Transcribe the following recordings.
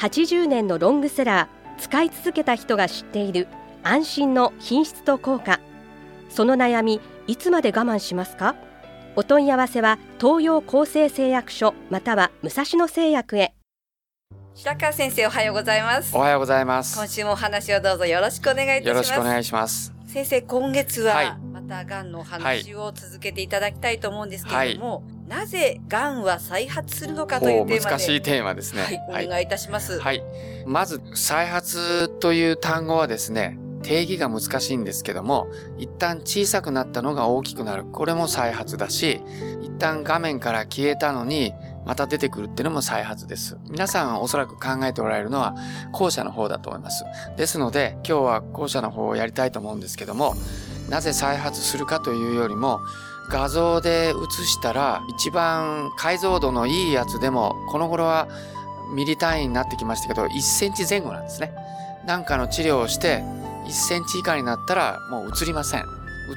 80年のロングセラー使い続けた人が知っている安心の品質と効果。その悩みいつまで我慢しますか？お問い合わせは東洋厚生製薬所または武蔵野製薬へ。白川先生おはようございます。おはようございます。今週もお話をどうぞよろしくお願いいたします。よろしくお願いします。先生今月は、はい。またがんのお話を続けていただきたいと思うんですけれども、なぜがんは再発するのかというおテーマで。難しいテーマですね。はい、お願いいたします、はい。まず再発という単語はですね定義が難しいんですけども一旦小さくなったのが大きくなる。これも再発だし一旦画面から消えたのにまた出てくるっていうのも再発です。皆さんおそらく考えておられるのは後者の方だと思います。ですので今日は後者の方をやりたいと思うんですけどもなぜ再発するかというよりも画像で写したら一番解像度のいいやつでもこの頃はミリ単位になってきましたけど1センチ前後なんですね。なんかの治療をして1センチ以下になったらもう映りません。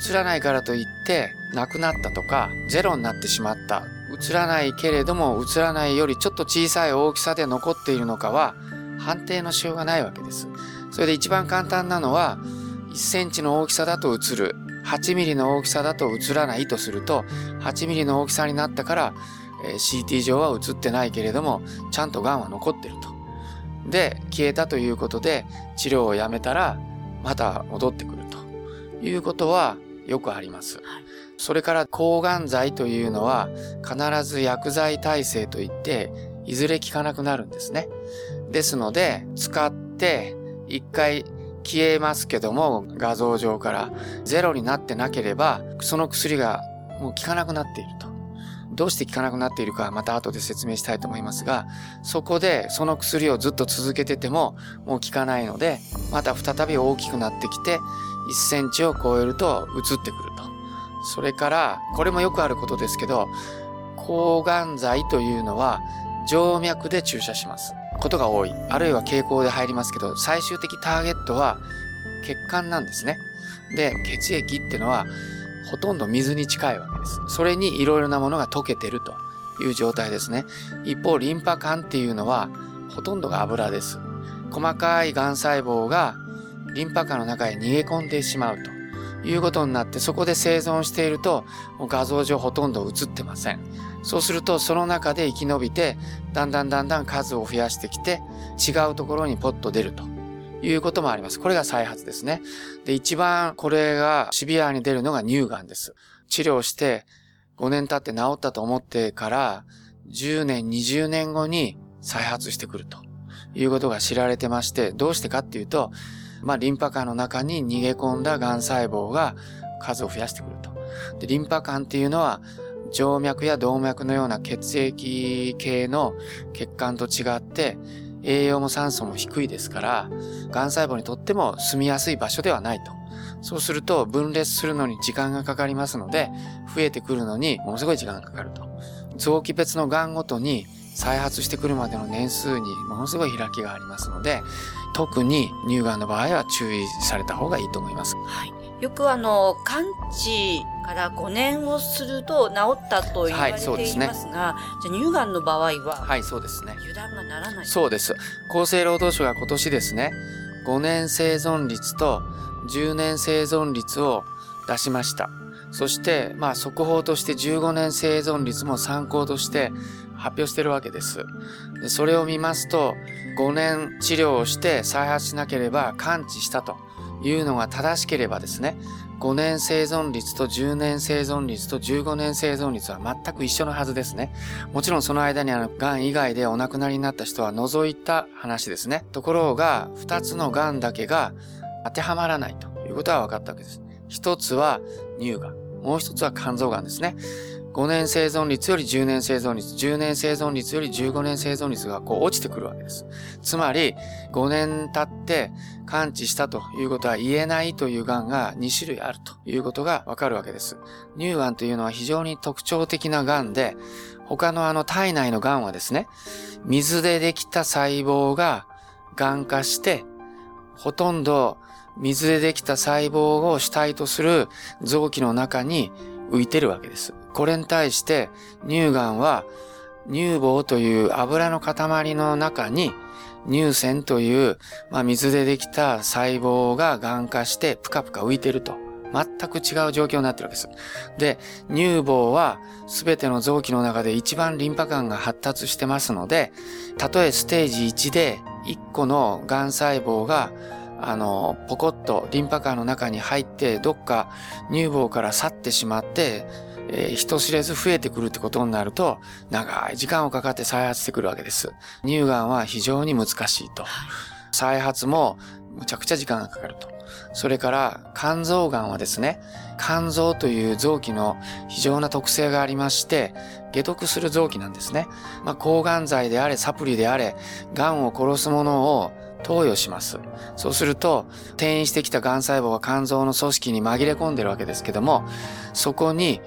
映らないからといってなくなったとかゼロになってしまった映らないけれども映らないよりちょっと小さい大きさで残っているのかは判定のしようがないわけです。それで一番簡単なのは1センチの大きさだと映る8ミリの大きさだと映らないとすると8ミリの大きさになったから、えー CT 上は映ってないけれどもちゃんと癌は残ってると。で消えたということで治療をやめたらまた戻ってくるということはよくあります。それから抗がん剤というのは必ず薬剤耐性といっていずれ効かなくなるんですね。ですので使って一回消えますけども画像上からゼロになってなければその薬がもう効かなくなっていると。どうして効かなくなっているかまた後で説明したいと思いますがそこでその薬をずっと続けててももう効かないのでまた再び大きくなってきて1センチを超えると移ってくると。それからこれもよくあることですけど抗がん剤というのは静脈で注射しますことが多い。あるいは経口で入りますけど最終的ターゲットは血管なんですね。で血液っていうのはほとんど水に近いわけです。それにいろいろなものが溶けてるという状態ですね。一方リンパ管っていうのはほとんどが油です。細かいがん細胞がリンパ管の中へ逃げ込んでしまうと。いうことになってそこで生存していると画像上ほとんど映ってません。そうするとその中で生き延びてだんだんだんだん数を増やしてきて違うところにポッと出ると。いうこともあります。これが再発ですね。で一番これがシビアに出るのが乳がんです。治療して5年経って治ったと思ってから10年20年後に再発してくるということが知られてましてどうしてかっていうとまあ、リンパ管の中に逃げ込んだ癌細胞が数を増やしてくると。で、リンパ管っていうのは、静脈や動脈のような血液系の血管と違って、栄養も酸素も低いですから、癌細胞にとっても住みやすい場所ではないと。そうすると分裂するのに時間がかかりますので、増えてくるのにものすごい時間がかかると。臓器別の癌ごとに再発してくるまでの年数にものすごい開きがありますので、特に乳がんの場合は注意された方がいいと思います。よくあの完治から5年をすると治ったと言われていますが、はいすねじゃあ乳がんの場合ははい、そうですね。油断がならない。そうです。厚生労働省が今年ですね、5年生存率と10年生存率を出しました。そして、まあ、速報として15年生存率も参考として発表してるわけです。でそれを見ますと、5年治療をして再発しなければ完治したというのが正しければですね、5年生存率と10年生存率と15年生存率は全く一緒のはずですね。もちろんその間にあの、癌以外でお亡くなりになった人は除いた話ですね。ところが、2つの癌だけが当てはまらないということは分かったわけです。一つは乳がん、もう一つは肝臓がんですね。5年生存率より10年生存率、10年生存率より15年生存率がこう落ちてくるわけです。つまり、5年経って完治したということは言えないという癌が2種類あるということがわかるわけです。乳がんというのは非常に特徴的な癌で、他のあの体内の癌はですね、水でできた細胞が癌化して、ほとんど水でできた細胞を主体とする臓器の中に浮いてるわけです。これに対して乳がんは乳房という油の塊の中に乳腺という、まあ、水でできた細胞が癌化してプカプカ浮いてると。全く違う状況になってるわけです。で、乳房は全ての臓器の中で一番リンパ管が発達してますので、たとえステージ1で1個の癌細胞があの、ポコッとリンパ管の中に入って、どっか乳房から去ってしまって、えー、人知れず増えてくるってことになると、長い時間をかかって再発してくるわけです。乳がんは非常に難しいと。再発もむちゃくちゃ時間がかかると。それから肝臓がんはですね、肝臓という臓器の非常な特性がありまして、解毒する臓器なんですね。まあ、抗がん剤であれ、サプリであれ、癌を殺すものを投与します。そうすると、転移してきた癌細胞が肝臓の組織に紛れ込んでるわけですけども、そこに、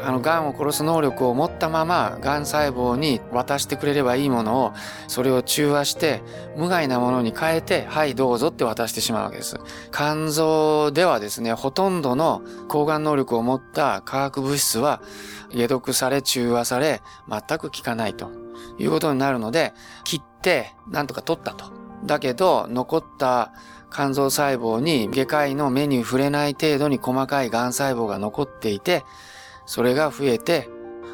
あの、癌を殺す能力を持ったまま、癌細胞に渡してくれればいいものを、それを中和して、無害なものに変えて、はい、どうぞって渡してしまうわけです。肝臓ではですね、ほとんどの抗がん能力を持った化学物質は、解毒され、中和され、全く効かないということになるので、切って、なんとか取ったと。だけど、残った肝臓細胞に外科医の目に触れない程度に細かい癌細胞が残っていて、それが増えて、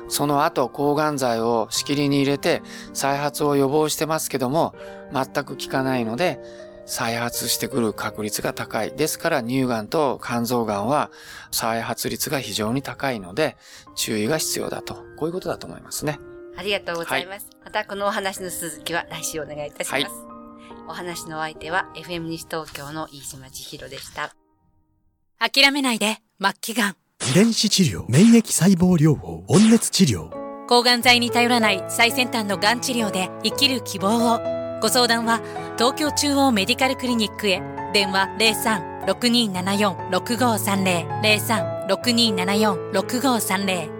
その後抗がん剤をしきりに入れて再発を予防してますけども、全く効かないので、再発してくる確率が高い。ですから乳がんと肝臓がんは再発率が非常に高いので注意が必要だと。こういうことだと思いますね。ありがとうございます。はい、またこのお話の続きは来週お願いいたします。はいお話の相手は FM 西東京の飯島千尋でした。諦めないで、末期がん。遺伝子治療、免疫細胞療法、温熱治療。抗がん剤に頼らない最先端のがん治療で生きる希望を。ご相談は東京中央メディカルクリニックへ。電話03-6274-6530。03-6274-6530。